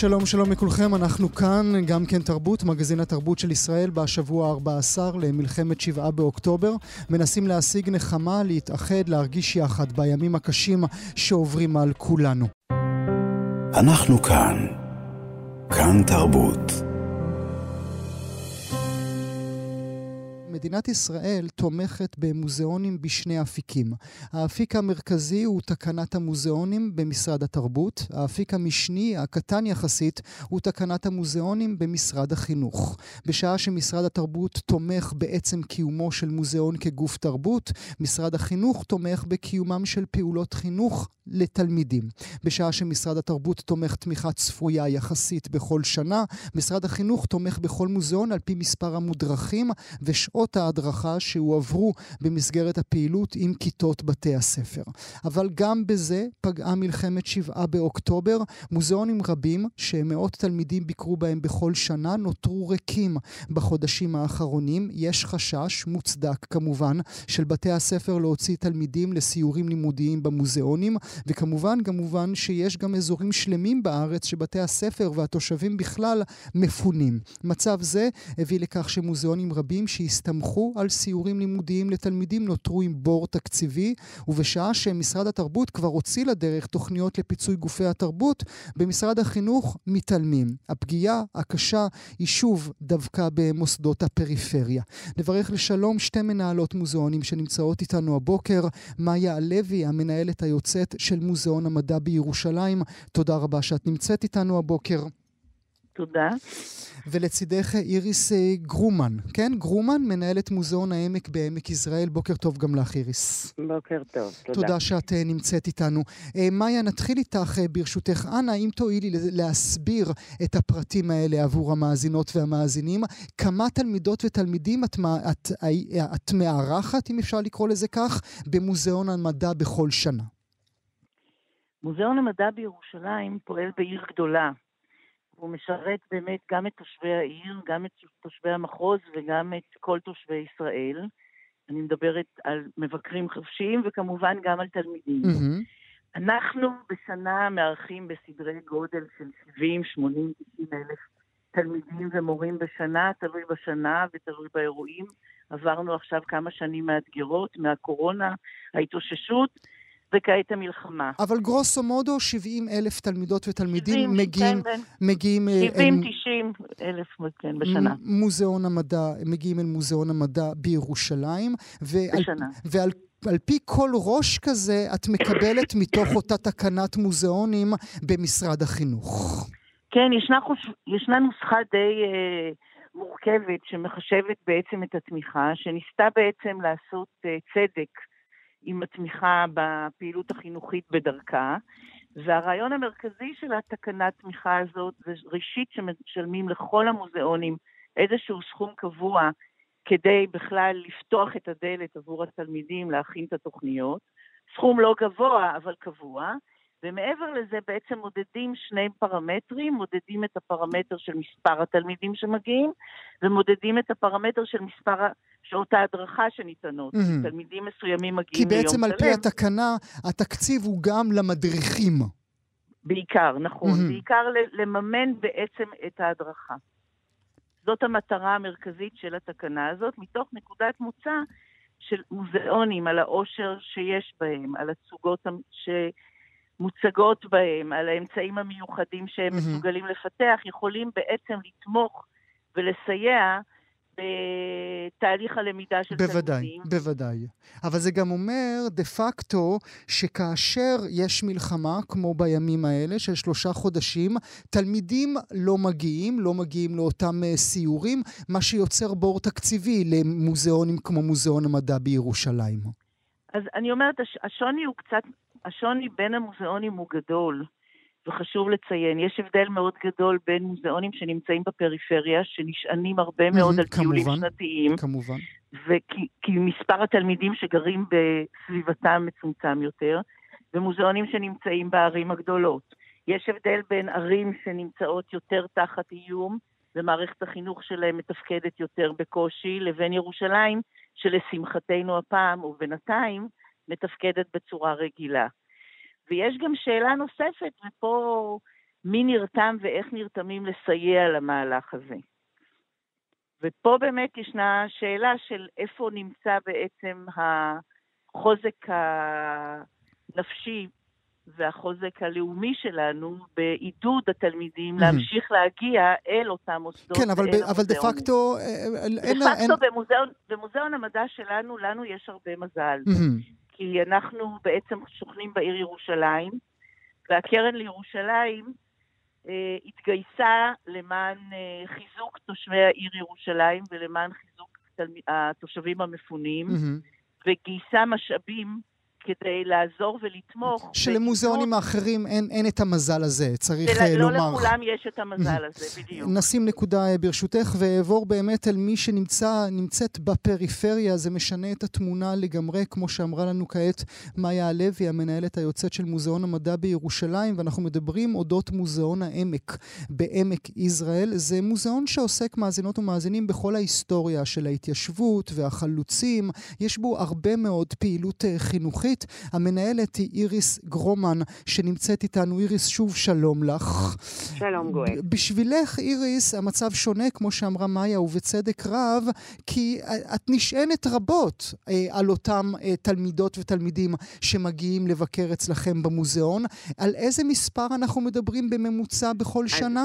שלום שלום לכולכם, אנחנו כאן, גם כן תרבות, מגזין התרבות של ישראל בשבוע ה-14 למלחמת שבעה באוקטובר. מנסים להשיג נחמה, להתאחד, להרגיש יחד בימים הקשים שעוברים על כולנו. אנחנו כאן, כאן תרבות. מדינת ישראל תומכת במוזיאונים בשני אפיקים. האפיק המרכזי הוא תקנת המוזיאונים במשרד התרבות. האפיק המשני, הקטן יחסית, הוא תקנת המוזיאונים במשרד החינוך. בשעה שמשרד התרבות תומך בעצם קיומו של מוזיאון כגוף תרבות, משרד החינוך תומך בקיומם של פעולות חינוך לתלמידים. בשעה שמשרד התרבות תומך תמיכה צפויה יחסית בכל שנה, משרד החינוך תומך בכל מוזיאון על פי מספר המודרכים ושעות ההדרכה שהועברו במסגרת הפעילות עם כיתות בתי הספר. אבל גם בזה פגעה מלחמת שבעה באוקטובר. מוזיאונים רבים שמאות תלמידים ביקרו בהם בכל שנה נותרו ריקים בחודשים האחרונים. יש חשש, מוצדק כמובן, של בתי הספר להוציא תלמידים לסיורים לימודיים במוזיאונים. וכמובן, כמובן שיש גם אזורים שלמים בארץ שבתי הספר והתושבים בכלל מפונים. מצב זה הביא לכך שמוזיאונים רבים שהסתמכו על סיורים לימודיים לתלמידים נותרו עם בור תקציבי, ובשעה שמשרד התרבות כבר הוציא לדרך תוכניות לפיצוי גופי התרבות, במשרד החינוך מתעלמים. הפגיעה הקשה היא שוב דווקא במוסדות הפריפריה. נברך לשלום שתי מנהלות מוזיאונים שנמצאות איתנו הבוקר, מאיה הלוי, המנהלת היוצאת של מוזיאון המדע בירושלים. תודה רבה שאת נמצאת איתנו הבוקר. תודה. ולצידך איריס אה, גרומן, כן? גרומן, מנהלת מוזיאון העמק בעמק יזרעאל. בוקר טוב גם לך, איריס. בוקר טוב, תודה. תודה שאת אה, נמצאת איתנו. אה, מאיה, נתחיל איתך ברשותך. אנא, אם תואילי להסביר את הפרטים האלה עבור המאזינות והמאזינים. כמה תלמידות ותלמידים את, את, את מארחת, אם אפשר לקרוא לזה כך, במוזיאון המדע בכל שנה? מוזיאון המדע בירושלים פועל בעיר גדולה. הוא משרת באמת גם את תושבי העיר, גם את תושבי המחוז וגם את כל תושבי ישראל. אני מדברת על מבקרים חופשיים וכמובן גם על תלמידים. Mm-hmm. אנחנו בשנה מארחים בסדרי גודל של 70, 80, 90 אלף תלמידים ומורים בשנה, תלוי בשנה ותלוי באירועים. עברנו עכשיו כמה שנים מאתגרות, מהקורונה, ההתאוששות. וכעת המלחמה. אבל גרוסו מודו 70 אלף תלמידות ותלמידים 70, מגיעים... כן, מגיעים 70-90 אלף כן, בשנה. מוזיאון המדע, מגיעים אל מוזיאון המדע בירושלים. ועל, בשנה. ועל על פי כל ראש כזה את מקבלת מתוך אותה תקנת מוזיאונים במשרד החינוך. כן, ישנה, חוש... ישנה נוסחה די אה, מורכבת שמחשבת בעצם את התמיכה, שניסתה בעצם לעשות אה, צדק עם התמיכה בפעילות החינוכית בדרכה. והרעיון המרכזי של התקנת תמיכה הזאת זה ראשית שמשלמים לכל המוזיאונים איזשהו סכום קבוע כדי בכלל לפתוח את הדלת עבור התלמידים להכין את התוכניות. סכום לא גבוה, אבל קבוע. ומעבר לזה בעצם מודדים שני פרמטרים, מודדים את הפרמטר של מספר התלמידים שמגיעים, ומודדים את הפרמטר של מספר שעות ההדרכה שניתנות. Mm-hmm. תלמידים מסוימים מגיעים ליום שלם. כי בעצם על פי התקנה, התקציב הוא גם למדריכים. בעיקר, נכון. Mm-hmm. בעיקר לממן בעצם את ההדרכה. זאת המטרה המרכזית של התקנה הזאת, מתוך נקודת מוצא של מוזיאונים, על העושר שיש בהם, על הצוגות ש... מוצגות בהם, על האמצעים המיוחדים שהם mm-hmm. מסוגלים לפתח, יכולים בעצם לתמוך ולסייע בתהליך הלמידה של בוודאי, תלמידים. בוודאי, בוודאי. אבל זה גם אומר דה פקטו שכאשר יש מלחמה, כמו בימים האלה, של שלושה חודשים, תלמידים לא מגיעים, לא מגיעים לאותם uh, סיורים, מה שיוצר בור תקציבי למוזיאונים כמו מוזיאון המדע בירושלים. אז אני אומרת, השוני הוא קצת השוני בין המוזיאונים הוא גדול, וחשוב לציין, יש הבדל מאוד גדול בין מוזיאונים שנמצאים בפריפריה, שנשענים הרבה מאוד על טיולים שנתיים. כמובן. וכי, כי מספר התלמידים שגרים בסביבתם מצומצם יותר, ומוזיאונים שנמצאים בערים הגדולות. יש הבדל בין ערים שנמצאות יותר תחת איום, ומערכת החינוך שלהם מתפקדת יותר בקושי, לבין ירושלים, שלשמחתנו הפעם, ובינתיים, מתפקדת בצורה רגילה. ויש גם שאלה נוספת, ופה מי נרתם ואיך נרתמים לסייע למהלך הזה. ופה באמת ישנה שאלה של איפה נמצא בעצם החוזק הנפשי והחוזק הלאומי שלנו בעידוד התלמידים mm-hmm. להמשיך להגיע אל אותם מוסדות. כן, אבל, ב, אבל דה פקטו... אה, אה, אין... דה פקטו. במוזיאון, במוזיאון המדע שלנו, לנו יש הרבה מזל. Mm-hmm. כי אנחנו בעצם שוכנים בעיר ירושלים, והקרן לירושלים אה, התגייסה למען אה, חיזוק תושבי העיר ירושלים ולמען חיזוק התושבים המפונים, mm-hmm. וגייסה משאבים כדי לעזור ולתמוך. שלמוזיאונים האחרים אין, אין את המזל הזה, צריך ול, לא לומר. לא לכולם יש את המזל הזה, בדיוק. נשים נקודה אה, ברשותך, ואעבור באמת אל מי שנמצאת בפריפריה, זה משנה את התמונה לגמרי, כמו שאמרה לנו כעת מאיה הלוי, המנהלת היוצאת של מוזיאון המדע בירושלים, ואנחנו מדברים אודות מוזיאון העמק בעמק יזרעאל. זה מוזיאון שעוסק, מאזינות ומאזינים, בכל ההיסטוריה של ההתיישבות והחלוצים. יש בו הרבה מאוד פעילות אה, חינוכית. האזרחית. המנהלת היא איריס גרומן, שנמצאת איתנו. איריס, שוב שלום לך. שלום גואל. בשבילך, איריס, המצב שונה, כמו שאמרה מאיה, ובצדק רב, כי את נשענת רבות אה, על אותם אה, תלמידות ותלמידים שמגיעים לבקר אצלכם במוזיאון. על איזה מספר אנחנו מדברים בממוצע בכל שנה?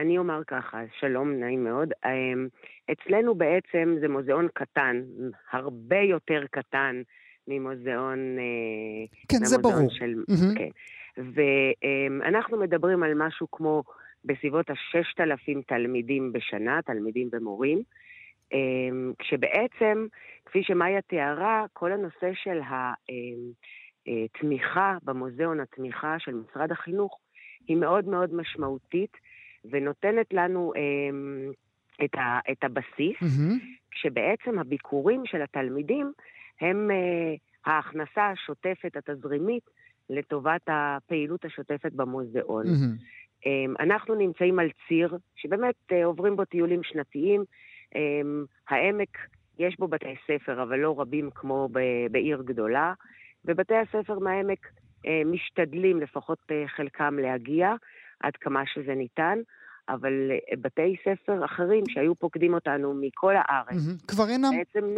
אני אומר ככה, שלום, נעים מאוד. אמ, אצלנו בעצם זה מוזיאון קטן, הרבה יותר קטן ממוזיאון... אה, כן, זה ברור. של, mm-hmm. כן. ואנחנו מדברים על משהו כמו בסביבות ה-6,000 תלמידים בשנה, תלמידים ומורים, אמ, כשבעצם, כפי שמאיה תיארה, כל הנושא של התמיכה אה, במוזיאון, התמיכה של משרד החינוך, היא מאוד מאוד משמעותית, ונותנת לנו את, הבסיס, mm-hmm. כשבעצם הביקורים של התלמידים הם uh, ההכנסה השוטפת, התזרימית, לטובת הפעילות השוטפת במוזיאון. Mm-hmm. אנחנו נמצאים על ציר שבאמת uh, עוברים בו טיולים שנתיים. Um, העמק, יש בו בתי ספר, אבל לא רבים כמו בעיר גדולה, ובתי הספר מהעמק uh, משתדלים, לפחות חלקם, להגיע עד כמה שזה ניתן. אבל אה, בתי ספר אחרים שהיו פוקדים אותנו מכל הארץ, mm-hmm. כבר אינם,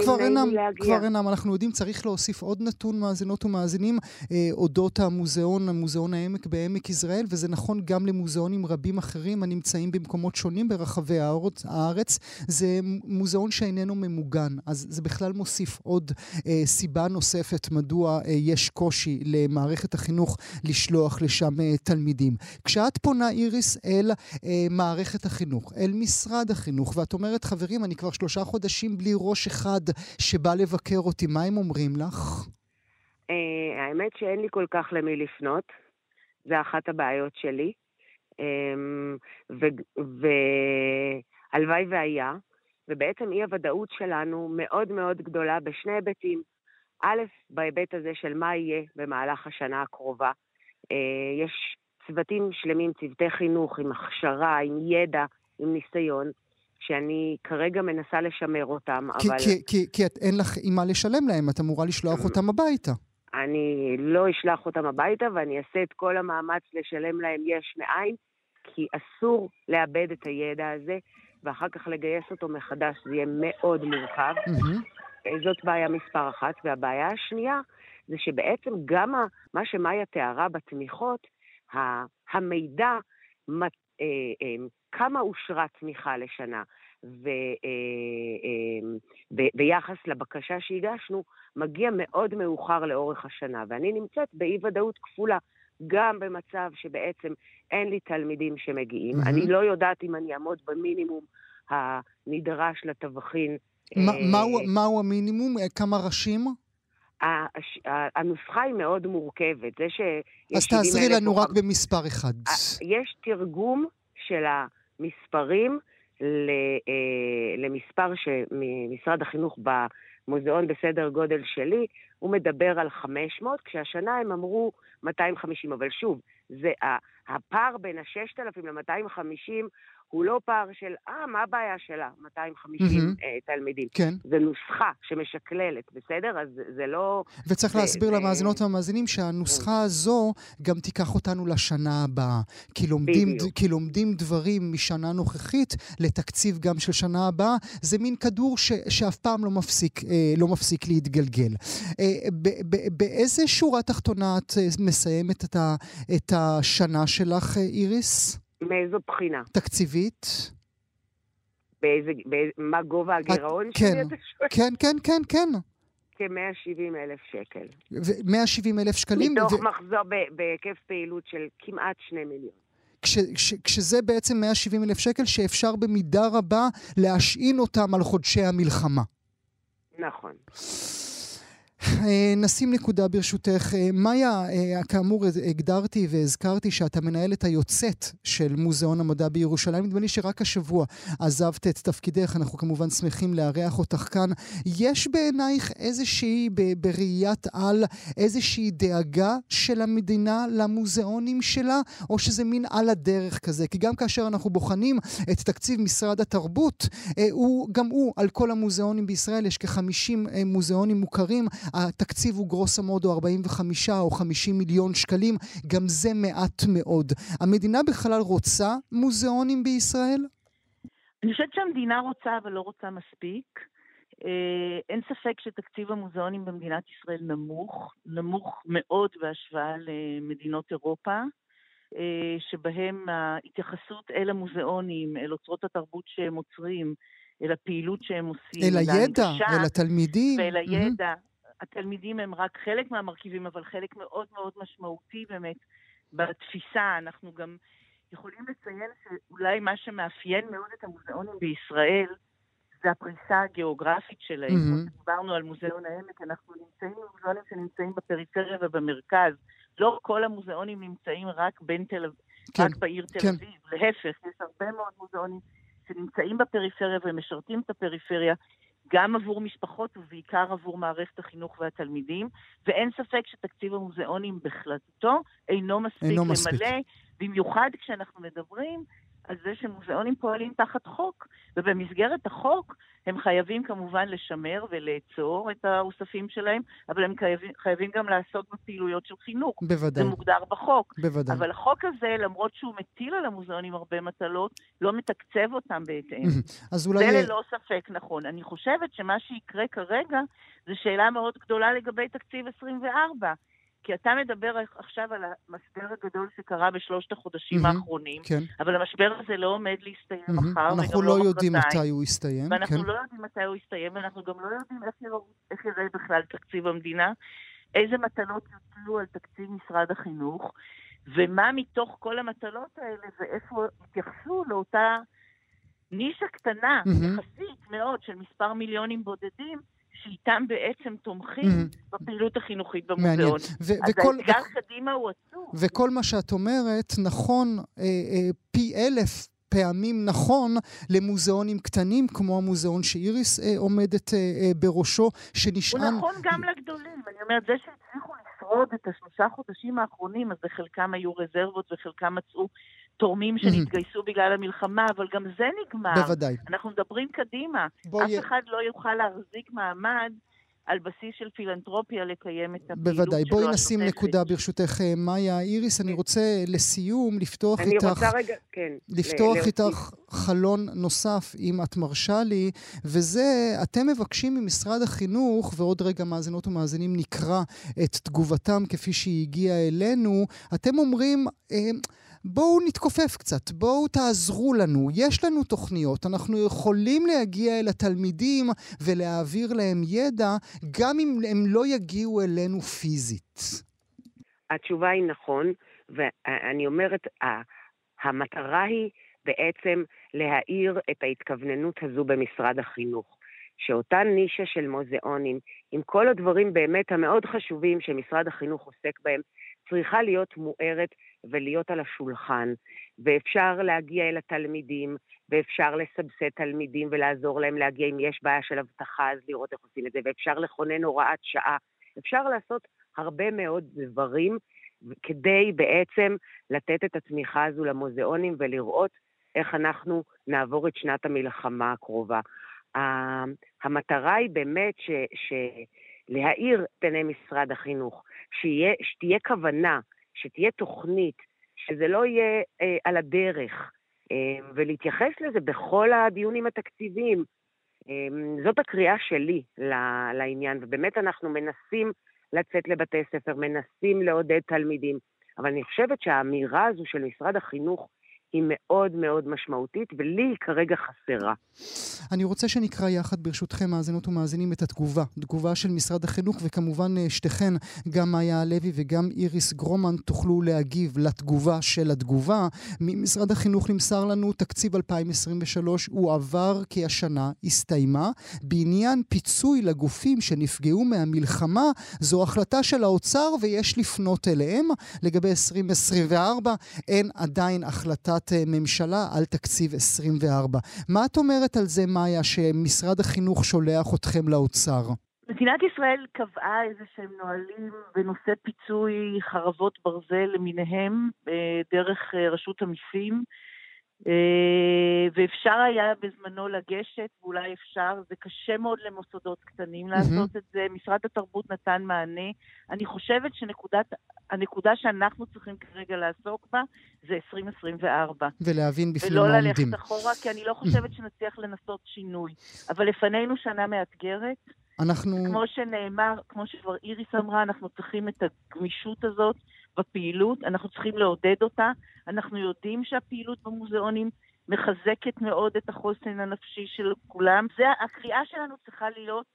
כבר אינם. כבר אינם, אנחנו יודעים, צריך להוסיף עוד נתון מאזינות ומאזינים אה, אודות המוזיאון, המוזיאון העמק בעמק יזרעאל, וזה נכון גם למוזיאונים רבים אחרים הנמצאים במקומות שונים ברחבי הארץ. הארץ. זה מוזיאון שאיננו ממוגן, אז זה בכלל מוסיף עוד אה, סיבה נוספת מדוע אה, יש קושי למערכת החינוך לשלוח לשם אה, תלמידים. כשאת פונה, איריס, אל אה, מערכת החינוך, אל משרד החינוך, ואת אומרת, חברים, אני כבר שלושה חודשים בלי ראש אחד שבא לבקר אותי, מה הם אומרים לך? אה, האמת שאין לי כל כך למי לפנות, זה אחת הבעיות שלי. אמ, והלוואי והיה, ובעצם אי הוודאות שלנו מאוד מאוד גדולה בשני היבטים. א', בהיבט הזה של מה יהיה במהלך השנה הקרובה. אה, יש צוותים שלמים, צוותי חינוך עם הכשרה, עם ידע, עם ניסיון, שאני כרגע מנסה לשמר אותם, כי, אבל... כי, כי, כי את, אין לך עם מה לשלם להם, את אמורה לשלוח אותם הביתה. אני לא אשלח אותם הביתה, ואני אעשה את כל המאמץ לשלם להם יש מאין, כי אסור לאבד את הידע הזה, ואחר כך לגייס אותו מחדש, זה יהיה מאוד מורכב. Mm-hmm. זאת בעיה מספר אחת. והבעיה השנייה, זה שבעצם גם מה שמאיה תיארה בתמיכות, המידע, אה, אה, כמה אושרה תמיכה לשנה, וביחס אה, לבקשה שהגשנו, מגיע מאוד מאוחר לאורך השנה. ואני נמצאת באי-ודאות כפולה, גם במצב שבעצם אין לי תלמידים שמגיעים. Mm-hmm. אני לא יודעת אם אני אעמוד במינימום הנדרש לתבחין. מהו, מהו המינימום? כמה ראשים? הנוסחה היא מאוד מורכבת. זה שיש... אז תעזרי לנו רק במספר אחד. יש תרגום של המספרים למספר שמשרד החינוך במוזיאון בסדר גודל שלי, הוא מדבר על 500, כשהשנה הם אמרו 250, אבל שוב, זה הפער בין ה-6,000 ל-250 הוא לא פער של, אה, מה הבעיה שלה? 250 mm-hmm. uh, תלמידים. כן. זה נוסחה שמשקללת, בסדר? אז זה לא... וצריך זה, להסביר זה... למאזינות והמאזינים שהנוסחה mm. הזו גם תיקח אותנו לשנה הבאה. כי לומדים, ד, כי לומדים דברים משנה נוכחית לתקציב גם של שנה הבאה, זה מין כדור ש, שאף פעם לא מפסיק, אה, לא מפסיק להתגלגל. אה, ב, ב, באיזה שורה תחתונה את אה, מסיימת את, ה, את השנה שלך, אה, איריס? מאיזו בחינה? תקציבית? באיזה, באיזה, מה גובה הגירעון את, שלי, אתה שואל? כן, כן, כן, כן. כ-170 אלף שקל. 170 אלף שקלים? מתוך ו... מחזור בהיקף פעילות של כמעט 2 מיליון. כש, כש, כשזה בעצם 170 אלף שקל שאפשר במידה רבה להשעין אותם על חודשי המלחמה. נכון. אה, נשים נקודה ברשותך. אה, מאיה, אה, כאמור הגדרתי והזכרתי שאתה מנהלת היוצאת של מוזיאון המדע בירושלים. נדמה לי שרק השבוע עזבת את תפקידך, אנחנו כמובן שמחים לארח אותך כאן. יש בעינייך איזושהי, בראיית על, איזושהי דאגה של המדינה למוזיאונים שלה, או שזה מין על הדרך כזה? כי גם כאשר אנחנו בוחנים את תקציב משרד התרבות, הוא, גם הוא, על כל המוזיאונים בישראל, יש כ-50 מוזיאונים מוכרים. התקציב הוא גרוסו מודו 45 או 50 מיליון שקלים, גם זה מעט מאוד. המדינה בכלל רוצה מוזיאונים בישראל? אני חושבת שהמדינה רוצה, אבל לא רוצה מספיק. אה, אין ספק שתקציב המוזיאונים במדינת ישראל נמוך, נמוך מאוד בהשוואה למדינות אירופה, אה, שבהם ההתייחסות אל המוזיאונים, אל אוצרות התרבות שהם עוצרים, אל הפעילות שהם עושים, אל הידע, אל התלמידים. ואל הידע. Mm-hmm. התלמידים הם רק חלק מהמרכיבים, אבל חלק מאוד מאוד משמעותי באמת בתפיסה. אנחנו גם יכולים לציין שאולי מה שמאפיין מאוד את המוזיאונים בישראל זה הפריסה הגיאוגרפית שלהם. Mm-hmm. דיברנו על מוזיאון העמק, אנחנו נמצאים במוזיאונים שנמצאים בפריפריה ובמרכז. לא כל המוזיאונים נמצאים רק, תל... כן, רק בעיר תל כן. אביב, להפך, יש הרבה מאוד מוזיאונים שנמצאים בפריפריה ומשרתים את הפריפריה. גם עבור משפחות ובעיקר עבור מערכת החינוך והתלמידים, ואין ספק שתקציב המוזיאונים בכללותו אינו מספיק אינו למלא, מספיק. במיוחד כשאנחנו מדברים על זה שמוזיאונים פועלים תחת חוק, ובמסגרת החוק הם חייבים כמובן לשמר ולעצור את האוספים שלהם, אבל הם חייבים, חייבים גם לעסוק בפעילויות של חינוך. בוודאי. זה מוגדר בחוק. בוודאי. אבל החוק הזה, למרות שהוא מטיל על המוזיאונים הרבה מטלות, לא מתקצב אותם בהתאם. אז אולי... זה ללא ספק נכון. אני חושבת שמה שיקרה כרגע זה שאלה מאוד גדולה לגבי תקציב 24. כי אתה מדבר עכשיו על המשבר הגדול שקרה בשלושת החודשים mm-hmm, האחרונים, כן. אבל המשבר הזה לא עומד להסתיים mm-hmm, מחר אנחנו לא, לא יודעים מתי הוא יסתיים. ואנחנו כן. לא יודעים מתי הוא יסתיים, ואנחנו גם לא יודעים איך, יראו, איך יראה בכלל תקציב המדינה, איזה מטלות יוטלו על תקציב משרד החינוך, ומה מתוך כל המטלות האלה ואיפה יתייחסו לאותה נישה קטנה, mm-hmm. יחסית מאוד, של מספר מיליונים בודדים, שאיתם בעצם תומכים mm-hmm. בפעילות החינוכית במוזיאון. ו- אז וכל, האתגר ו- קדימה הוא עצוב. וכל מה שאת אומרת נכון אה, אה, פי אלף פעמים נכון למוזיאונים קטנים, כמו המוזיאון שאיריס אה, עומדת אה, אה, בראשו, שנשען... הוא נכון גם לגדולים. אני אומרת, זה שהצליחו לשרוד את השלושה חודשים האחרונים, אז בחלקם היו רזרבות וחלקם מצאו תורמים שנתגייסו בגלל המלחמה, אבל גם זה נגמר. בוודאי. אנחנו מדברים קדימה. אף אחד לא יוכל להחזיק מעמד. על בסיס של פילנטרופיה לקיים את הפעילות שלו. בוודאי. בואי נשים נקודה ברשותך, אה, מאיה איריס. אני כן. רוצה לסיום לפתוח אני איתך... אני רוצה רגע, כן. לפתוח איתך חלון נוסף, אם את מרשה לי, וזה, אתם מבקשים ממשרד החינוך, ועוד רגע מאזינות ומאזינים נקרא את תגובתם כפי שהיא הגיעה אלינו, אתם אומרים... בואו נתכופף קצת, בואו תעזרו לנו, יש לנו תוכניות, אנחנו יכולים להגיע אל התלמידים ולהעביר להם ידע, גם אם הם לא יגיעו אלינו פיזית. התשובה היא נכון, ואני אומרת, המטרה היא בעצם להאיר את ההתכווננות הזו במשרד החינוך. שאותה נישה של מוזיאונים, עם כל הדברים באמת המאוד חשובים שמשרד החינוך עוסק בהם, צריכה להיות מוארת ולהיות על השולחן, ואפשר להגיע אל התלמידים, ואפשר לסבסד תלמידים ולעזור להם להגיע אם יש בעיה של אבטחה, אז לראות איך עושים את זה, ואפשר לכונן הוראת שעה. אפשר לעשות הרבה מאוד דברים כדי בעצם לתת את התמיכה הזו למוזיאונים ולראות איך אנחנו נעבור את שנת המלחמה הקרובה. המטרה היא באמת ש, ש, להאיר את עיני משרד החינוך, שיה, שתהיה כוונה, שתהיה תוכנית, שזה לא יהיה אה, על הדרך, אה, ולהתייחס לזה בכל הדיונים התקציביים. אה, זאת הקריאה שלי לעניין, ובאמת אנחנו מנסים לצאת לבתי ספר, מנסים לעודד תלמידים, אבל אני חושבת שהאמירה הזו של משרד החינוך היא מאוד מאוד משמעותית, ולי היא כרגע חסרה. אני רוצה שנקרא יחד, ברשותכם, מאזינות ומאזינים, את התגובה. תגובה של משרד החינוך, וכמובן אה, שתיכן, גם מאיה הלוי וגם איריס גרומן, תוכלו להגיב לתגובה של התגובה. ממשרד החינוך נמסר לנו, תקציב 2023 הוא עבר כי השנה הסתיימה. בעניין פיצוי לגופים שנפגעו מהמלחמה, זו החלטה של האוצר ויש לפנות אליהם. לגבי 2024, אין עדיין החלטת החלטת אה, ממשלה על תקציב 24. מה את אומרת על זה, מאיה, שמשרד החינוך שולח אתכם לאוצר? מדינת ישראל קבעה איזה שהם נהלים בנושא פיצוי חרבות ברזל למיניהם אה, דרך אה, רשות המיסים. אה, ואפשר היה בזמנו לגשת, ואולי אפשר, זה קשה מאוד למוסדות קטנים לעשות. את זה. משרד התרבות נתן מענה. אני חושבת שהנקודה שאנחנו צריכים כרגע לעסוק בה זה 2024. ולהבין בפנים מה עומדים. ולא ללכת אחורה, כי אני לא חושבת שנצליח לנסות שינוי. אבל לפנינו שנה מאתגרת. אנחנו... כמו שנאמר, כמו שכבר איריס אמרה, אנחנו צריכים את הגמישות הזאת בפעילות, אנחנו צריכים לעודד אותה. אנחנו יודעים שהפעילות במוזיאונים מחזקת מאוד את החוסן הנפשי של כולם. זה, הקריאה שלנו צריכה להיות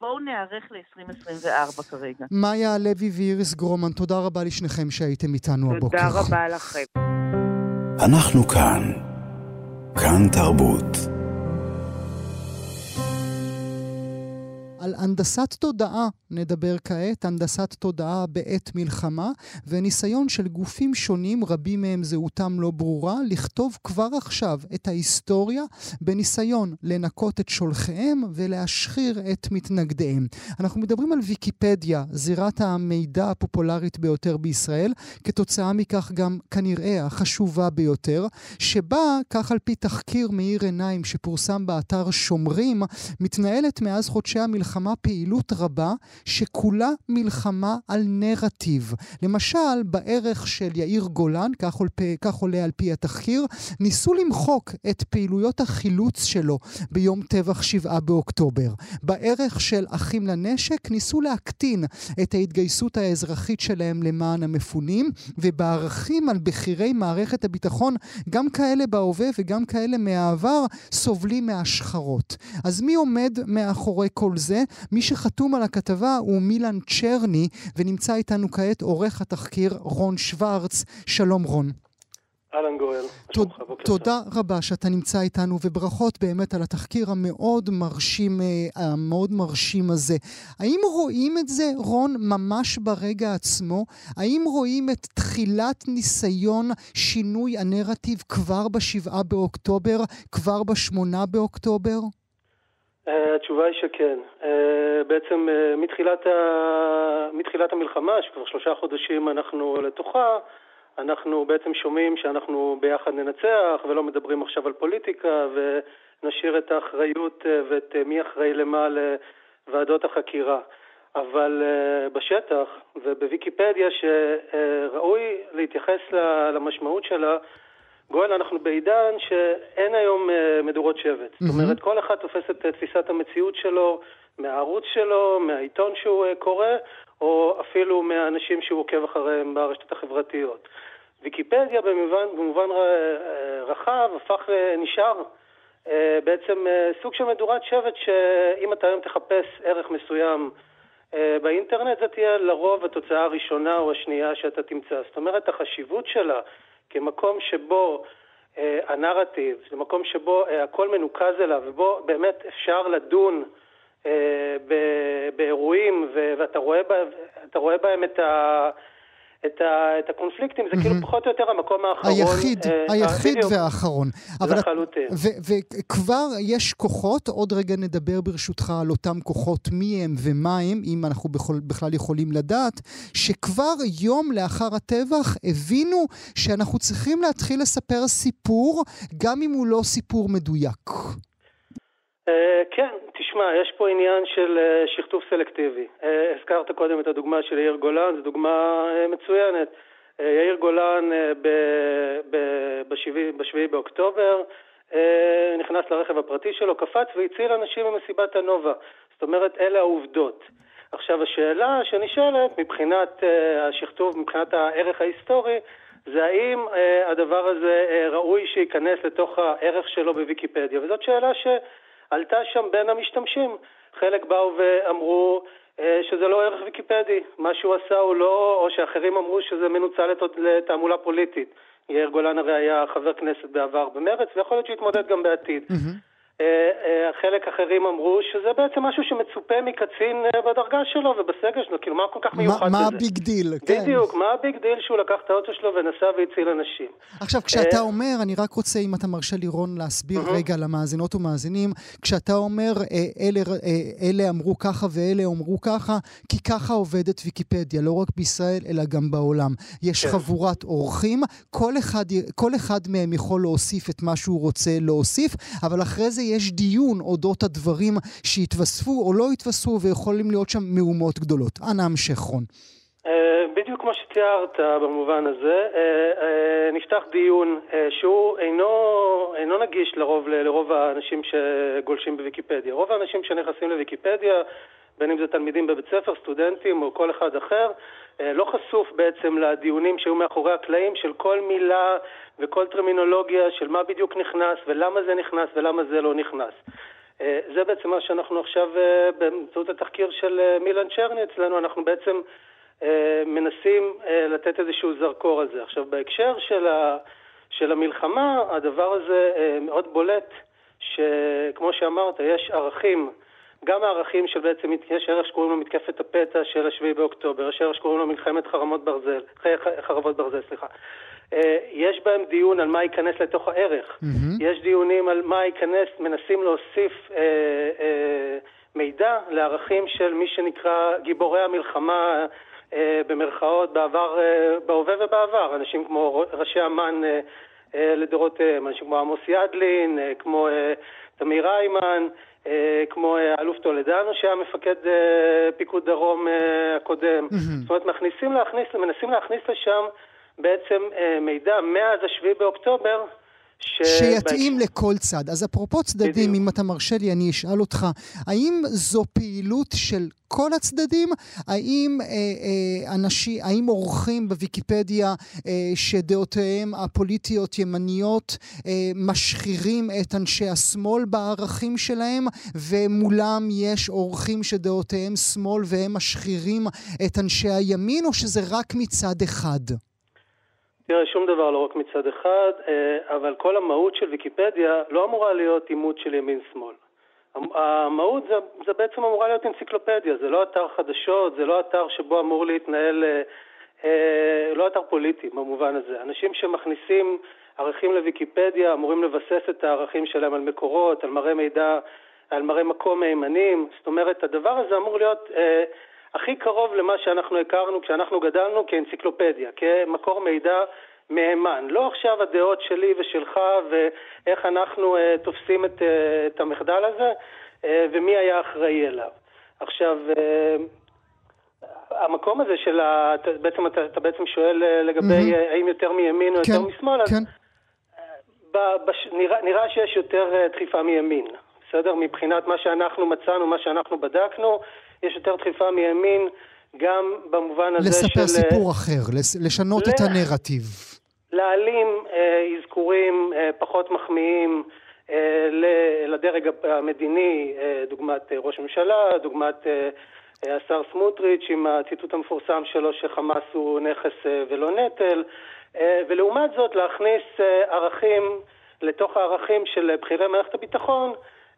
בואו ניערך ל-2024 כרגע. מאיה הלוי ואיריס גרומן, תודה רבה לשניכם שהייתם איתנו תודה הבוקר. תודה רבה לכם. אנחנו כאן. כאן תרבות. על הנדסת תודעה נדבר כעת, הנדסת תודעה בעת מלחמה, וניסיון של גופים שונים, רבים מהם זהותם לא ברורה, לכתוב כבר עכשיו את ההיסטוריה בניסיון לנקות את שולחיהם ולהשחיר את מתנגדיהם. אנחנו מדברים על ויקיפדיה, זירת המידע הפופולרית ביותר בישראל, כתוצאה מכך גם כנראה החשובה ביותר, שבה, כך על פי תחקיר מאיר עיניים שפורסם באתר שומרים, מתנהלת מאז חודשי המלחמה מלחמה פעילות רבה שכולה מלחמה על נרטיב. למשל, בערך של יאיר גולן, כך, עול, כך עולה על פי התחקיר, ניסו למחוק את פעילויות החילוץ שלו ביום טבח שבעה באוקטובר. בערך של אחים לנשק ניסו להקטין את ההתגייסות האזרחית שלהם למען המפונים, ובערכים על בכירי מערכת הביטחון, גם כאלה בהווה וגם כאלה מהעבר, סובלים מהשחרות. אז מי עומד מאחורי כל זה? מי שחתום על הכתבה הוא מילן צ'רני, ונמצא איתנו כעת עורך התחקיר רון שוורץ. שלום רון. אהלן גואל, תודה רבה שאתה נמצא איתנו, וברכות באמת על התחקיר המאוד מרשים, אה, המאוד מרשים הזה. האם רואים את זה, רון, ממש ברגע עצמו? האם רואים את תחילת ניסיון שינוי הנרטיב כבר בשבעה באוקטובר, כבר בשמונה באוקטובר? אה, התשובה היא שכן. אה, בעצם אה, מתחילת, ה... מתחילת המלחמה, שכבר שלושה חודשים אנחנו לתוכה, אנחנו בעצם שומעים שאנחנו ביחד ננצח ולא מדברים עכשיו על פוליטיקה ונשאיר את האחריות ואת מי אחראי למה לוועדות החקירה. אבל בשטח ובוויקיפדיה שראוי להתייחס למשמעות שלה גואל, אנחנו בעידן שאין היום uh, מדורות שבט. Mm-hmm. זאת אומרת, כל אחד תופס את תפיסת המציאות שלו מהערוץ שלו, מהעיתון שהוא uh, קורא, או אפילו מהאנשים שהוא עוקב אחריהם ברשתות החברתיות. ויקיפדיה במובן, במובן רחב הפך, נשאר בעצם סוג של מדורת שבט שאם אתה היום תחפש ערך מסוים באינטרנט, זה תהיה לרוב התוצאה הראשונה או השנייה שאתה תמצא. זאת אומרת, החשיבות שלה כמקום שבו אה, הנרטיב, זה מקום שבו אה, הכל מנוקז אליו, ובו באמת אפשר לדון אה, באירועים, ו- ואתה רואה, בה, רואה בהם את, ה- את, ה, את הקונפליקטים, זה mm-hmm. כאילו פחות או יותר המקום האחרון. היחיד, אה, היחיד בדיוק. והאחרון. לחלוטין. וכבר יש כוחות, עוד רגע נדבר ברשותך על אותם כוחות, מי הם ומה הם, אם אנחנו בכל, בכלל יכולים לדעת, שכבר יום לאחר הטבח הבינו שאנחנו צריכים להתחיל לספר סיפור, גם אם הוא לא סיפור מדויק. Uh, כן, תשמע, יש פה עניין של uh, שכתוב סלקטיבי. Uh, הזכרת קודם את הדוגמה של יאיר גולן, זו דוגמה מצוינת. יאיר גולן uh, ב-7 באוקטובר נכנס לרכב הפרטי שלו, קפץ והציל אנשים במסיבת הנובה. זאת אומרת, אלה העובדות. עכשיו, השאלה שנשאלת מבחינת uh, השכתוב, מבחינת הערך ההיסטורי, זה האם הדבר הזה ראוי שייכנס לתוך הערך שלו בוויקיפדיה. וזאת שאלה ש... עלתה שם בין המשתמשים. חלק באו ואמרו אה, שזה לא ערך ויקיפדי, מה שהוא עשה הוא לא, או שאחרים אמרו שזה מנוצל לתעמולה פוליטית. יאיר גולן הרי היה חבר כנסת בעבר במרץ, ויכול להיות שהוא יתמודד גם בעתיד. Mm-hmm. אה, אה, חלק אחרים אמרו שזה בעצם משהו שמצופה מקצין אה, בדרגה שלו ובסגל שלו, כאילו מה כל כך מיוחד בזה? מה ה big deal? כן. בדיוק, מה ה big deal שהוא לקח את האוטו שלו ונסע והציל אנשים. עכשיו, כשאתה אומר, אני רק רוצה, אם אתה מרשה לי, רון, להסביר רגע למאזינות ומאזינים, כשאתה אומר, אלה אמרו ככה ואלה אמרו ככה, כי ככה עובדת ויקיפדיה, לא רק בישראל, אלא גם בעולם. יש כן. חבורת עורכים, כל אחד מהם יכול להוסיף את מה שהוא רוצה להוסיף, אבל אחרי זה יש דיון אודות הדברים שהתווספו או לא התווספו ויכולים להיות שם מהומות גדולות. אנא המשך רון. אה, בדיוק כמו שתיארת במובן הזה, אה, אה, נפתח דיון שהוא אינו, אינו נגיש לרוב, לרוב האנשים שגולשים בוויקיפדיה. רוב האנשים שנכנסים לוויקיפדיה, בין אם זה תלמידים בבית ספר, סטודנטים או כל אחד אחר, לא חשוף בעצם לדיונים שהיו מאחורי הקלעים של כל מילה וכל טרמינולוגיה של מה בדיוק נכנס ולמה זה נכנס ולמה זה לא נכנס. אה, זה בעצם מה שאנחנו עכשיו, אה, באמצעות התחקיר של אה, מילן צ'רני אצלנו, אנחנו בעצם מנסים לתת איזשהו זרקור על זה. עכשיו, בהקשר של, ה, של המלחמה, הדבר הזה מאוד בולט, שכמו שאמרת, יש ערכים, גם הערכים של בעצם, יש ערך שקוראים לו מתקפת הפתע של השביעי באוקטובר, יש ערך שקוראים לו מלחמת חרמות ברזל, חרבות ברזל, סליחה. אה, יש בהם דיון על מה ייכנס לתוך הערך. Mm-hmm. יש דיונים על מה ייכנס, מנסים להוסיף אה, אה, מידע לערכים של מי שנקרא גיבורי המלחמה, אה, במרכאות, בעבר, אה, בהווה ובעבר. אנשים כמו ראשי אמ"ן אה, אה, לדורותיהם, אנשים כמו עמוס ידלין, אה, כמו אה, תמיר איימן, כמו אה, האלוף טולדנו שהיה מפקד אה, פיקוד דרום אה, הקודם. Mm-hmm. זאת אומרת, מכניסים להכניס, מנסים להכניס לשם בעצם אה, מידע מאז השביעי באוקטובר ש... שיתאים לכל צד. אז אפרופו צדדים, בדיוק. אם אתה מרשה לי, אני אשאל אותך, האם זו פעילות של כל הצדדים? האם אה, אה, אנשים, האם עורכים בוויקיפדיה אה, שדעותיהם הפוליטיות ימניות אה, משחירים את אנשי השמאל בערכים שלהם, ומולם יש עורכים שדעותיהם שמאל והם משחירים את אנשי הימין, או שזה רק מצד אחד? תראה, שום דבר לא רק מצד אחד, אה, אבל כל המהות של ויקיפדיה לא אמורה להיות עימות של ימין-שמאל. המהות זה, זה בעצם אמורה להיות אנציקלופדיה, זה לא אתר חדשות, זה לא אתר שבו אמור להתנהל, אה, אה, לא אתר פוליטי במובן הזה. אנשים שמכניסים ערכים לוויקיפדיה אמורים לבסס את הערכים שלהם על מקורות, על מראה מידע, על מראה מקום מהימנים. זאת אומרת, הדבר הזה אמור להיות... אה, הכי קרוב למה שאנחנו הכרנו כשאנחנו גדלנו כאנציקלופדיה, כמקור מידע מהימן. לא עכשיו הדעות שלי ושלך ואיך אנחנו uh, תופסים את, uh, את המחדל הזה uh, ומי היה אחראי אליו. עכשיו, uh, המקום הזה של ה... בעצם אתה, אתה בעצם שואל לגבי mm-hmm. האם יותר מימין או כן, יותר משמאל, כן. אז בש, נראה, נראה שיש יותר דחיפה מימין, בסדר? מבחינת מה שאנחנו מצאנו, מה שאנחנו בדקנו, יש יותר דחיפה מימין, גם במובן הזה לספר של... לספר סיפור אחר, לשנות ל... את הנרטיב. להעלים אה, אזכורים אה, פחות מחמיאים אה, לדרג המדיני, אה, דוגמת אה, ראש ממשלה, דוגמת אה, אה, השר סמוטריץ' עם הציטוט המפורסם שלו שחמאס הוא נכס אה, ולא נטל, אה, ולעומת זאת להכניס אה, ערכים לתוך הערכים של בכירי מערכת הביטחון,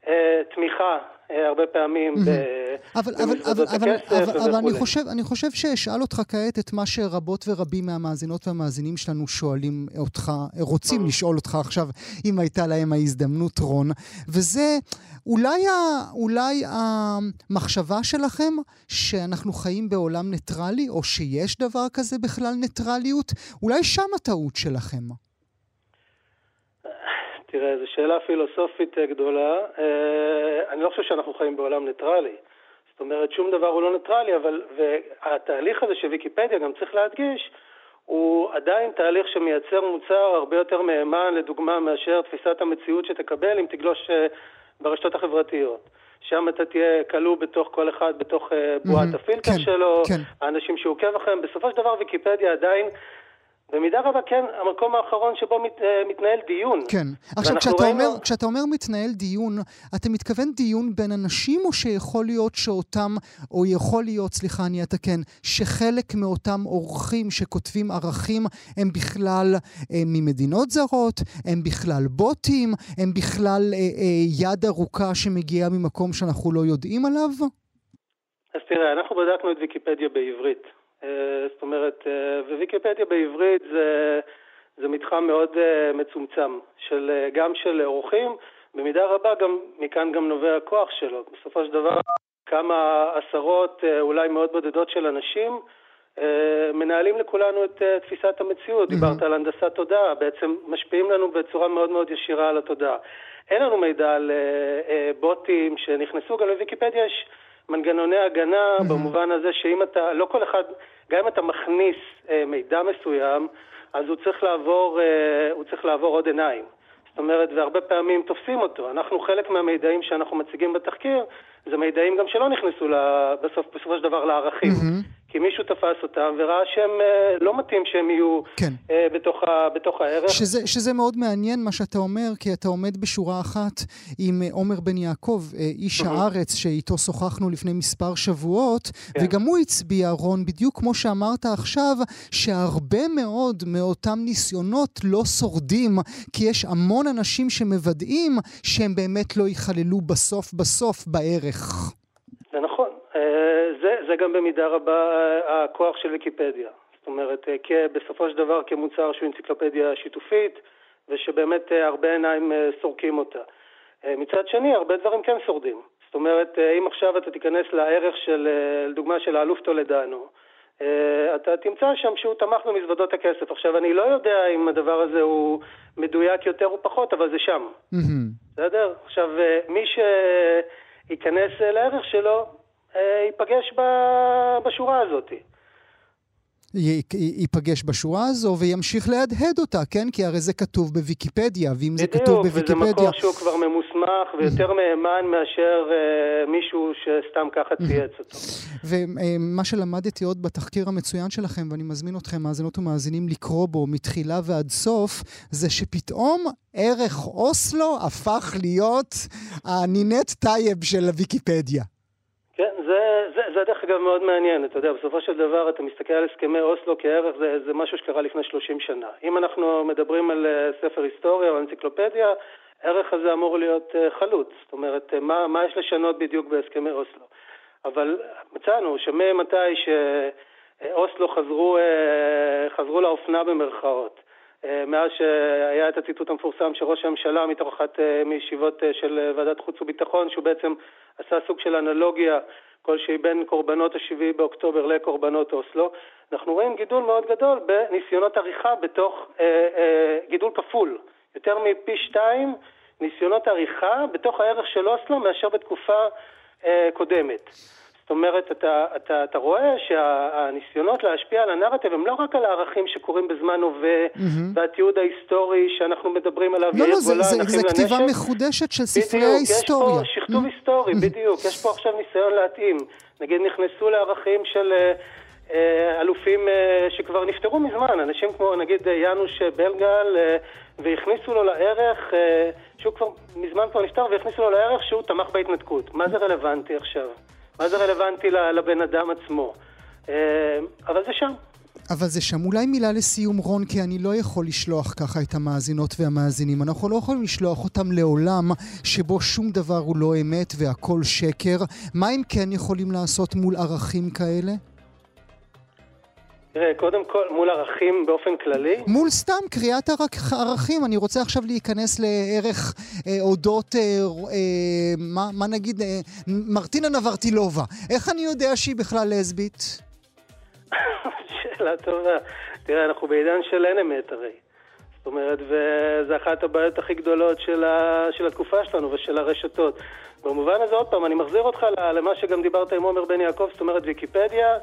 אה, תמיכה אה, הרבה פעמים mm-hmm. אבל, אבל, אבל, אבל, אבל, אבל אני, חושב, אני חושב שאשאל אותך כעת את מה שרבות ורבים מהמאזינות והמאזינים שלנו שואלים אותך, רוצים לשאול אותך עכשיו, אם הייתה להם ההזדמנות, רון, וזה אולי, ה, אולי המחשבה שלכם שאנחנו חיים בעולם ניטרלי, או שיש דבר כזה בכלל ניטרליות, אולי שם הטעות שלכם. תראה, זו שאלה פילוסופית אה, גדולה. אה, אני לא חושב שאנחנו חיים בעולם ניטרלי. זאת אומרת, שום דבר הוא לא ניטרלי, אבל, והתהליך הזה של ויקיפדיה, גם צריך להדגיש, הוא עדיין תהליך שמייצר מוצר הרבה יותר מהימן, לדוגמה, מאשר תפיסת המציאות שתקבל אם תגלוש אה, ברשתות החברתיות. שם אתה תהיה כלוא בתוך כל אחד, בתוך בועת mm-hmm, הפילטר כן, שלו, כן. האנשים שהוא עוקב אחריהם. בסופו של דבר ויקיפדיה עדיין במידה רבה כן, המקום האחרון שבו מת, אה, מתנהל דיון. כן. עכשיו, כשאתה, ראינו... אומר, כשאתה אומר מתנהל דיון, אתה מתכוון דיון בין אנשים, או שיכול להיות שאותם, או יכול להיות, סליחה, אני אתקן, שחלק מאותם אורחים שכותבים ערכים הם בכלל אה, ממדינות זרות, הם בכלל בוטים, הם בכלל אה, אה, יד ארוכה שמגיעה ממקום שאנחנו לא יודעים עליו? אז תראה, אנחנו בדקנו את ויקיפדיה בעברית. אה, זאת אומרת, אה, וויקיפדיה בעברית זה, זה מתחם מאוד אה, מצומצם, של, גם של אורחים, במידה רבה גם, מכאן גם נובע הכוח שלו. בסופו של דבר, כמה עשרות, אולי מאוד בודדות של אנשים, מנהלים לכולנו את תפיסת המציאות. Mm-hmm. דיברת על הנדסת תודעה, בעצם משפיעים לנו בצורה מאוד מאוד ישירה על התודעה. אין לנו מידע על בוטים שנכנסו, גם לוויקיפדיה יש... מנגנוני הגנה mm-hmm. במובן הזה שאם אתה, לא כל אחד, גם אם אתה מכניס אה, מידע מסוים, אז הוא צריך לעבור, אה, הוא צריך לעבור עוד עיניים. זאת אומרת, והרבה פעמים תופסים אותו. אנחנו, חלק מהמידעים שאנחנו מציגים בתחקיר, זה מידעים גם שלא נכנסו בסוף, בסופו של דבר לערכים. Mm-hmm. כי מישהו תפס אותם וראה שהם אה, לא מתאים שהם יהיו כן. אה, בתוך, ה, בתוך הערך. שזה, שזה מאוד מעניין מה שאתה אומר, כי אתה עומד בשורה אחת עם אה, עומר בן יעקב, איש הארץ, שאיתו שוחחנו לפני מספר שבועות, כן. וגם הוא הצביע, רון, בדיוק כמו שאמרת עכשיו, שהרבה מאוד מאותם ניסיונות לא שורדים, כי יש המון אנשים שמוודאים שהם באמת לא ייכללו בסוף בסוף בערך. זה נכון. אה, זה, זה גם במידה רבה אה, הכוח של ויקיפדיה. זאת אומרת, אה, בסופו של דבר כמוצר שהוא אנציקלופדיה שיתופית, ושבאמת הרבה עיניים סורקים אותה. מצד שני, הרבה דברים כן שורדים. זאת אומרת, אם עכשיו אתה תיכנס לערך של, לדוגמה של האלוף טולדנו, אתה תמצא שם שהוא תמך במזוודות הכסף. עכשיו, אני לא יודע אם הדבר הזה הוא מדויק יותר או פחות, אבל זה שם. בסדר? עכשיו, מי שייכנס לערך שלו, אה, ייפגש בשורה הזאת. ייפגש בשורה הזו וימשיך להדהד אותה, כן? כי הרי זה כתוב בוויקיפדיה, ואם זה כתוב בוויקיפדיה... בדיוק, וזה מקור שהוא כבר ממוסמך ויותר מהימן מאשר אה, מישהו שסתם ככה צייץ אותו. ומה שלמדתי עוד בתחקיר המצוין שלכם, ואני מזמין אתכם, מאזינות ומאזינים, לקרוא בו מתחילה ועד סוף, זה שפתאום ערך אוסלו הפך להיות הנינט טייב של הוויקיפדיה. כן, זה, זה, זה דרך אגב מאוד מעניין, אתה יודע, בסופו של דבר אתה מסתכל על הסכמי אוסלו כערך, זה, זה משהו שקרה לפני 30 שנה. אם אנחנו מדברים על אה, ספר היסטוריה או אנציקלופדיה, הערך הזה אמור להיות אה, חלוץ, זאת אומרת, אה, מה, מה יש לשנות בדיוק בהסכמי אוסלו. אבל מצאנו שממתי שאוסלו חזרו, חזרו לאופנה במרכאות, מאז שהיה את הציטוט המפורסם של ראש הממשלה מתוך אחת מישיבות של ועדת חוץ וביטחון, שהוא בעצם עשה סוג של אנלוגיה כלשהי בין קורבנות השבעי באוקטובר לקורבנות אוסלו, אנחנו רואים גידול מאוד גדול בניסיונות עריכה בתוך, אה, אה, גידול כפול, יותר מפי שתיים ניסיונות עריכה בתוך הערך של אוסלו מאשר בתקופה אה, קודמת. זאת אומרת, אתה, אתה, אתה רואה שהניסיונות להשפיע על הנרטיב הם לא רק על הערכים שקורים בזמן הווה, mm-hmm. והתיעוד ההיסטורי שאנחנו מדברים עליו, לא, לא, זה, זה, זה כתיבה מחודשת של ספרי בדיוק, ההיסטוריה. בדיוק, יש פה שכתוב mm-hmm. היסטורי, בדיוק. יש פה עכשיו ניסיון להתאים. נגיד נכנסו לערכים של... אה, אה, אלופים אה, שכבר נפטרו מזמן, אנשים כמו נגיד יאנוש בלגל, והכניסו לו לערך, שהוא כבר מזמן כבר נפטר, והכניסו לו לערך שהוא תמך בהתנתקות. מה זה רלוונטי עכשיו? מה זה רלוונטי לבן אדם עצמו? אה, אבל זה שם. אבל זה שם. אולי מילה לסיום, רון, כי אני לא יכול לשלוח ככה את המאזינות והמאזינים. אנחנו לא יכולים לשלוח אותם לעולם שבו שום דבר הוא לא אמת והכל שקר. מה הם כן יכולים לעשות מול ערכים כאלה? תראה, קודם כל, מול ערכים באופן כללי? מול סתם קריאת ערכים. אני רוצה עכשיו להיכנס לערך אה, אודות, אה, אה, מה, מה נגיד, אה, מרטינה נברטילובה. איך אני יודע שהיא בכלל לסבית? שאלה טובה. תראה, אנחנו בעידן של אין אמת הרי. זאת אומרת, וזו אחת הבעיות הכי גדולות של, ה, של התקופה שלנו ושל הרשתות. במובן הזה, עוד פעם, אני מחזיר אותך למה שגם דיברת עם עומר בן יעקב, זאת אומרת, ויקיפדיה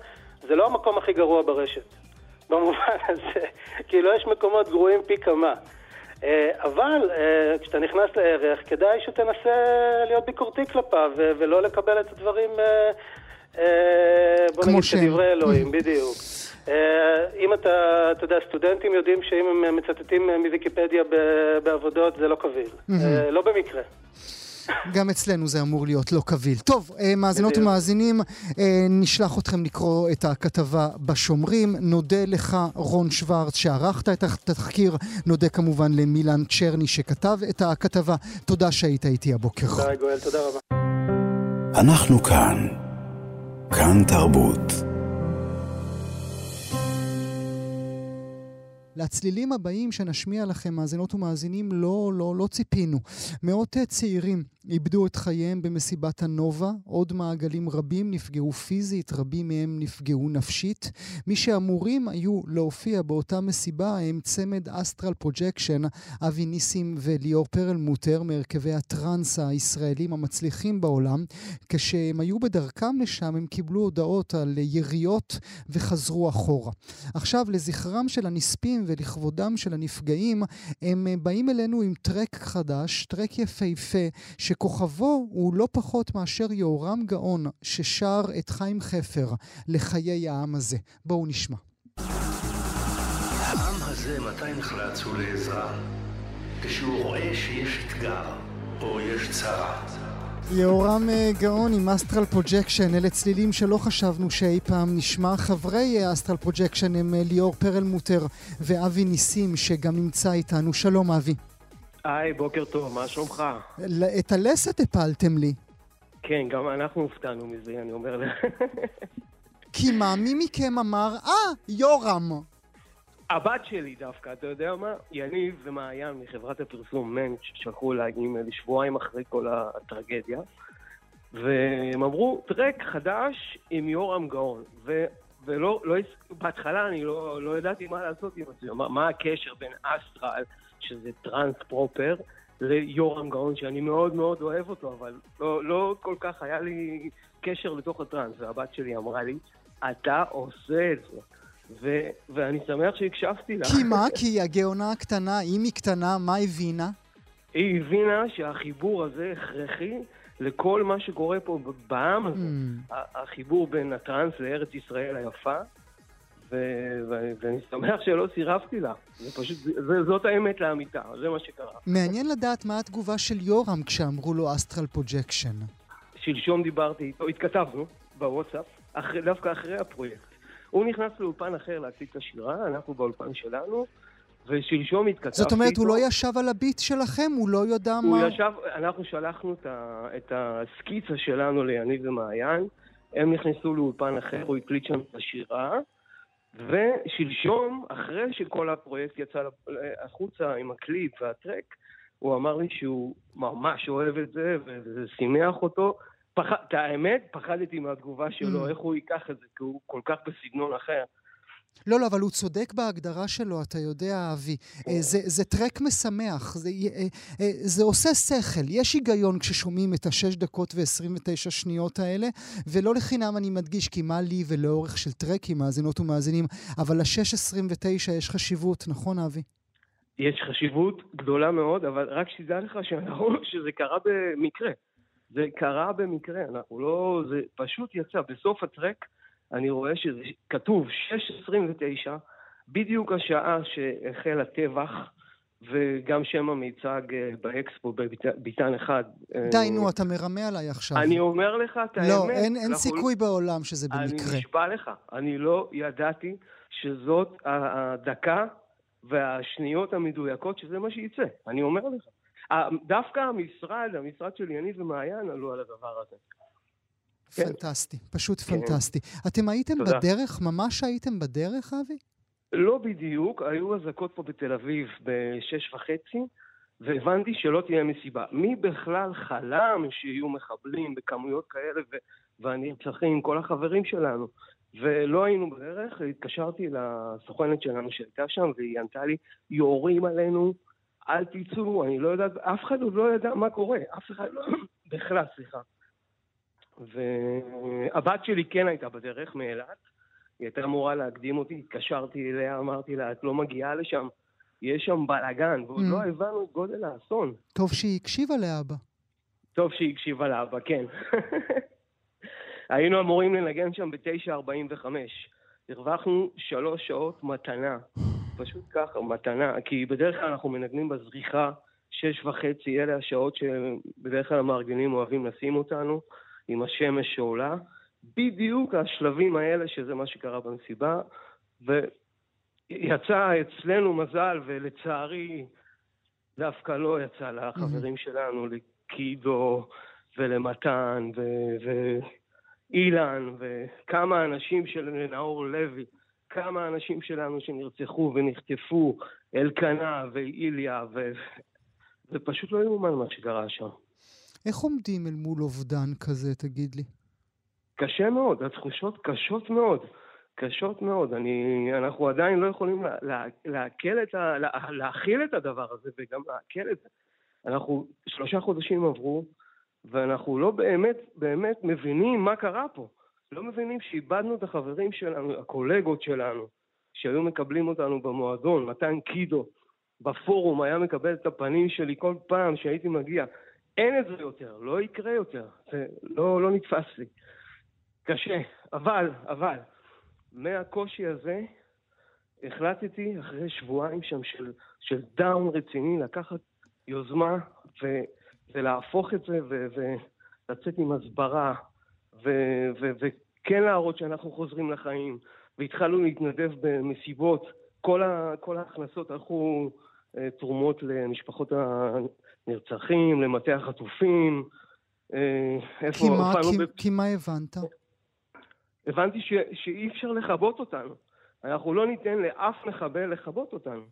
זה לא המקום הכי גרוע ברשת. במובן הזה, כאילו יש מקומות גרועים פי כמה. אה, אבל אה, כשאתה נכנס לערך, כדאי שתנסה להיות ביקורתי כלפיו ולא לקבל את הדברים, אה, בוא נגיד, כדברי אלוהים, בדיוק. אם אתה, אתה יודע, סטודנטים יודעים שאם הם מצטטים מוויקיפדיה בעבודות זה לא קביל. לא במקרה. גם אצלנו זה אמור להיות לא קביל. טוב, אה, מאזינות ומאזינים, אה, נשלח אתכם לקרוא את הכתבה בשומרים. נודה לך, רון שוורץ, שערכת את התחקיר. נודה כמובן למילן צ'רני שכתב את הכתבה. תודה שהיית איתי הבוקר. תודה, גואל, תודה רבה. אנחנו כאן. כאן תרבות. לצלילים הבאים שנשמיע לכם, מאזינות ומאזינים, לא, לא, לא ציפינו. מאות צעירים איבדו את חייהם במסיבת הנובה, עוד מבלים רבים נפגעו פיזית, רבים מהם נפגעו נפשית. מי שאמורים היו להופיע באותה מסיבה הם צמד Astral Projection, אבי ניסים וליאור פרלמוטר, מהרכבי הטראנס הישראלים המצליחים בעולם. כשהם היו בדרכם לשם הם קיבלו הודעות על יריות וחזרו אחורה. עכשיו, לזכרם של הנספים ולכבודם של הנפגעים, הם באים אלינו עם טרק חדש, טרק יפהפה, שכוכבו הוא לא פחות מאשר יהורם גאון, ששר את חיים חפר לחיי העם הזה. בואו נשמע. העם הזה מתי נחלץ הוא לעזרה? כשהוא רואה שיש אתגר או יש צרה. יהורם אה, גאון עם Astral Projection, אלה צלילים שלא חשבנו שאי פעם נשמע. חברי Astral Projection הם אה, ליאור פרלמוטר ואבי ניסים, שגם נמצא איתנו. שלום אבי. היי, בוקר טוב, מה שלומך? את הלסת הפלתם לי. כן, גם אנחנו הופתענו מזה, אני אומר לך. כי מה, מי מכם אמר, אה, יורם. הבת שלי דווקא, אתה יודע מה? יניב ומעיין מחברת הפרסום מנץ' שלחו אליי אימייל שבועיים אחרי כל הטרגדיה והם אמרו, טרק חדש עם יורם גאון ו... ולא, לא, בהתחלה אני לא, לא ידעתי מה לעשות עם זה, מה, מה הקשר בין אסטרל שזה טראנס פרופר, ליורם גאון, שאני מאוד מאוד אוהב אותו, אבל לא, לא כל כך היה לי קשר לתוך הטראנס, והבת שלי אמרה לי, אתה עושה את זה. ו- ואני שמח שהקשבתי לה. כי מה? כי הגאונה הקטנה, אם היא קטנה, מה הבינה? היא הבינה שהחיבור הזה הכרחי לכל מה שקורה פה בעם הזה. אמממ. החיבור בין הטראנס לארץ ישראל היפה, ואני שמח שלא סירבתי לה. זה פשוט, זה, זאת האמת לאמיתה, זה מה שקרה. מעניין לדעת מה התגובה של יורם כשאמרו לו Astral Projection. שלשום דיברתי איתו, התכתבנו בוואטסאפ, אחרי, דווקא אחרי הפרויקט. הוא נכנס לאולפן אחר להציג את השירה, אנחנו באולפן שלנו, ושלשום התכתבתי. זאת אומרת. הוא לא ישב על ה beat שלכם? הוא לא יודע הוא מה... הוא ישב, אנחנו שלחנו את, ה, את הסקיצה שלנו ליניב ומעיין, הם נכנסו לאולפן אחר, הוא הקליט שם את השירה. ושלשום, אחרי שכל הפרויקט יצא החוצה עם הקליפ והטרק, הוא אמר לי שהוא ממש אוהב את זה, וזה שימח אותו. פח... את האמת, פחדתי מהתגובה שלו, mm. איך הוא ייקח את זה, כי הוא כל כך בסגנון אחר. לא, לא, אבל הוא צודק בהגדרה שלו, אתה יודע, אבי. אה, זה, זה טרק משמח, זה, אה, אה, זה עושה שכל. יש היגיון כששומעים את השש דקות ו-29 שניות האלה, ולא לחינם אני מדגיש, כי מה לי ולאורך של טרקים, מאזינות ומאזינים, אבל ל-6.29 יש חשיבות, נכון, אבי? יש חשיבות גדולה מאוד, אבל רק שתדע לך שאנחנו, שזה קרה במקרה. זה קרה במקרה, אנחנו לא... זה פשוט יצא. בסוף הטרק, אני רואה שזה כתוב 6.29, בדיוק השעה שהחל הטבח, וגם שם המיצג אה, באקספו בביתן אחד. די, נו, אתה מרמה עליי עכשיו. אני אומר לך את האמת. לא, אין, אין סיכוי בעולם שזה במקרה. אני נשבע לך, אני לא ידעתי שזאת הדקה והשניות המדויקות שזה מה שייצא. אני אומר לך. דווקא המשרד, המשרד של יניב ומעיין עלו על הדבר הזה. כן. פנטסטי, פשוט כן. פנטסטי. אתם הייתם תודה. בדרך? ממש הייתם בדרך, אבי? לא בדיוק, היו אזעקות פה בתל אביב בשש וחצי, והבנתי שלא תהיה מסיבה. מי בכלל חלם שיהיו מחבלים בכמויות כאלה והנרצחים, כל החברים שלנו? ולא היינו בדרך, התקשרתי לסוכנת שלנו שהייתה שם, והיא ענתה לי, יורים עלינו, אל תצאו, אני לא יודעת, אף אחד עוד לא ידע מה קורה, אף אחד לא, בכלל, סליחה. והבת שלי כן הייתה בדרך מאילת, היא הייתה אמורה להקדים אותי, התקשרתי אליה, אמרתי לה, את לא מגיעה לשם, יש שם בלאגן, ועוד mm. לא הבנו את גודל האסון. טוב שהיא הקשיבה לאבא. טוב שהיא הקשיבה לאבא, כן. היינו אמורים לנגן שם ב-9.45. הרווחנו שלוש שעות מתנה. פשוט ככה, מתנה. כי בדרך כלל אנחנו מנגנים בזריחה, שש וחצי, אלה השעות שבדרך כלל המארגנים אוהבים לשים אותנו, עם השמש שעולה. בדיוק השלבים האלה, שזה מה שקרה במסיבה, ויצא אצלנו מזל, ולצערי דווקא לא יצא לחברים שלנו, לקידו ולמתן ואילן, וכמה אנשים של נאור לוי, כמה אנשים שלנו שנרצחו ונחטפו, אלקנה ואיליה, ו... זה פשוט לא יאומן מה שקרה שם. איך עומדים אל מול אובדן כזה, תגיד לי? קשה מאוד, התחושות קשות מאוד. קשות מאוד. אני, אנחנו עדיין לא יכולים לה, לעכל את ה... לה, להכיל את הדבר הזה וגם לעכל את זה. אנחנו, שלושה חודשים עברו, ואנחנו לא באמת באמת מבינים מה קרה פה. לא מבינים שאיבדנו את החברים שלנו, הקולגות שלנו, שהיו מקבלים אותנו במועדון, מתן קידו, בפורום היה מקבל את הפנים שלי כל פעם שהייתי מגיע. אין את זה יותר, לא יקרה יותר, זה לא, לא נתפס לי. קשה, אבל, אבל, מהקושי הזה החלטתי אחרי שבועיים שם של, של דאון רציני לקחת יוזמה ו, ולהפוך את זה ו, ולצאת עם הסברה ו, ו, וכן להראות שאנחנו חוזרים לחיים והתחלנו להתנדב במסיבות, כל, ה, כל ההכנסות הלכו אה, תרומות למשפחות הנרצחים, למטה החטופים. אה, כי מה, כי, ב... כי מה הבנת? הבנתי ש, שאי אפשר לכבות אותנו. אנחנו לא ניתן לאף מחבל לכבות אותנו.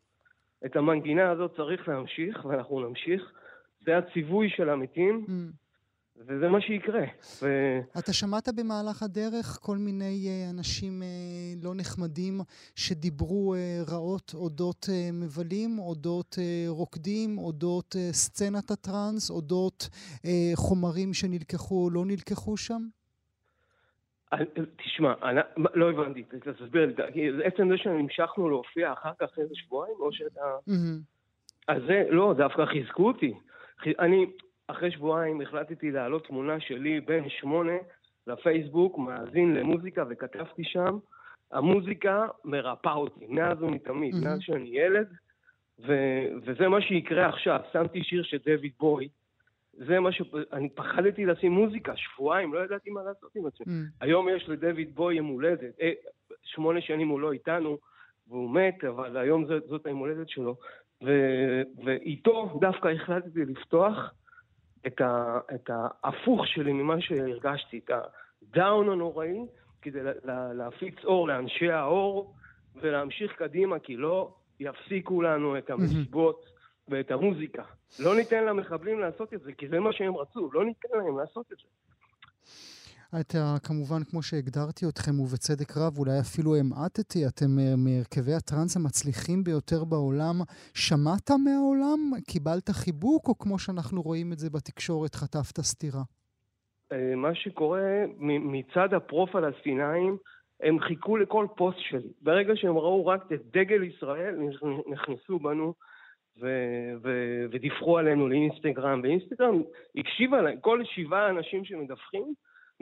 את המנגינה הזאת צריך להמשיך, ואנחנו נמשיך. זה הציווי של המתים, mm. וזה מה שיקרה. ו... אתה שמעת במהלך הדרך כל מיני uh, אנשים uh, לא נחמדים שדיברו uh, רעות אודות מבלים, אודות רוקדים, אודות סצנת הטראנס, אודות חומרים שנלקחו או לא נלקחו שם? תשמע, אני, לא הבנתי, תסביר לי, עצם זה שהמשכנו להופיע אחר כך איזה שבועיים, או שאתה... אז זה, לא, דווקא חיזקו אותי. אני, אחרי שבועיים החלטתי להעלות תמונה שלי בן שמונה לפייסבוק, מאזין למוזיקה, וכתבתי שם, המוזיקה מרפאה אותי, מאז ומתמיד, מאז שאני ילד, ו- וזה מה שיקרה עכשיו. שמתי שיר של דויד בוי, זה מה ש... אני פחדתי לשים מוזיקה, שבועיים, לא ידעתי מה לעשות עם עצמי. Mm. היום יש לדויד בוי יום הולדת, אה, שמונה שנים הוא לא איתנו, והוא מת, אבל היום זאת, זאת היום הולדת שלו. ו... ואיתו דווקא החלטתי לפתוח את, ה... את ההפוך שלי ממה שהרגשתי, את הדאון הנוראי, כדי לה... להפיץ אור לאנשי האור ולהמשיך קדימה, כי לא יפסיקו לנו את המסיבות. ואת המוזיקה. לא ניתן למחבלים לעשות את זה, כי זה מה שהם רצו, לא ניתן להם לעשות את זה. אתה כמובן, כמו שהגדרתי אתכם, ובצדק רב, אולי אפילו המעטתי, אתם אה, מהרכבי הטראנס המצליחים ביותר בעולם. שמעת מהעולם? קיבלת חיבוק, או כמו שאנחנו רואים את זה בתקשורת, חטפת סטירה? אה, מה שקורה מצד הפרו-פלסטינאים, הם חיכו לכל פוסט שלי. ברגע שהם ראו רק את דגל ישראל, נכנסו בנו ו- ו- ודיווחו עלינו לאינסטגרם, ואינסטגרם הקשיבה להם, כל שבעה אנשים שמדווחים,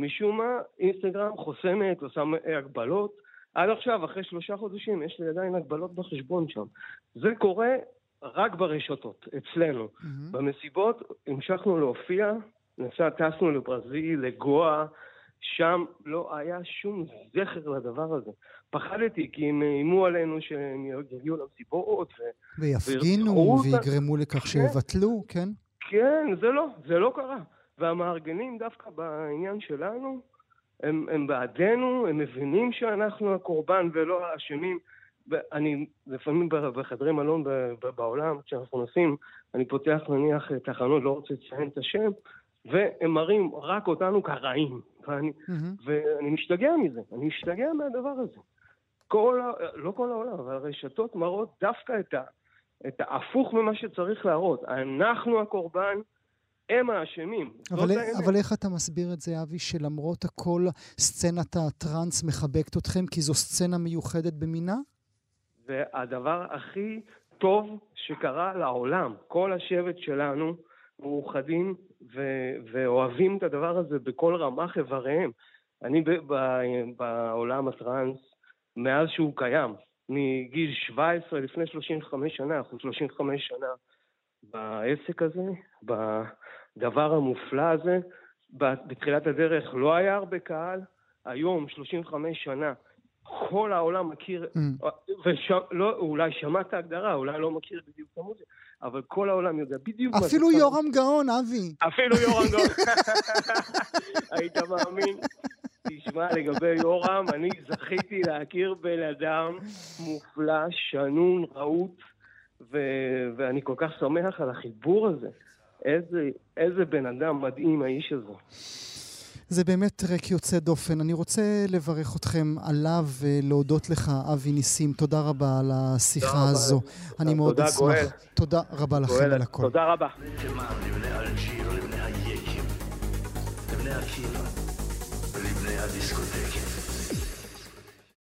משום מה אינסטגרם חוסמת, עושה הגבלות. עד עכשיו, אחרי שלושה חודשים, יש לי עדיין הגבלות בחשבון שם. זה קורה רק ברשתות, אצלנו. Mm-hmm. במסיבות המשכנו להופיע, נסע, טסנו לברזיל, לגואה, שם לא היה שום זכר לדבר הזה. פחדתי כי הם איימו עלינו שהם יגיעו למסיבות ו... ויפגינו ויגרמו לכך כן. שיבטלו, כן? כן, זה לא, זה לא קרה. והמארגנים דווקא בעניין שלנו, הם, הם בעדנו, הם מבינים שאנחנו הקורבן ולא האשמים. אני לפעמים בחדרי מלון בעולם, כשאנחנו נוסעים, אני פותח נניח תחנות, לא רוצה לציין את השם, והם מראים רק אותנו כרעים. ואני, mm-hmm. ואני משתגע מזה, אני משתגע מהדבר הזה. כל, לא כל העולם, אבל הרשתות מראות דווקא את, ה, את ההפוך ממה שצריך להראות. אנחנו הקורבן, הם האשמים. אבל, אבל איך אתה מסביר את זה, אבי, שלמרות הכל סצנת הטראנס מחבקת אתכם כי זו סצנה מיוחדת במינה? והדבר הכי טוב שקרה לעולם, כל השבט שלנו מאוחדים ו- ואוהבים את הדבר הזה בכל רמ"ח איבריהם. אני ב- ב- בעולם הטראנס, מאז שהוא קיים, מגיל 17 לפני 35 שנה, אנחנו 35 שנה בעסק הזה, בדבר המופלא הזה. בתחילת הדרך לא היה הרבה קהל, היום, 35 שנה, כל העולם מכיר, mm. ולא, אולי שמע את ההגדרה, אולי לא מכיר בדיוק את המוזיקה, אבל כל העולם יודע בדיוק מה זה. אפילו יורם גאון, אבי. אפילו יורם גאון. היית מאמין? תשמע, לגבי יורם, אני זכיתי להכיר בן אדם מופלא, שנון, רהוט, ו- ואני כל כך שמח על החיבור הזה. איזה, איזה בן אדם מדהים האיש הזה. זה באמת טרק יוצא דופן. אני רוצה לברך אתכם עליו ולהודות לך, אבי ניסים. תודה רבה על השיחה הזו. אני מאוד אשמח. תודה, גואל. תודה רבה לכם על הכל. תודה רבה.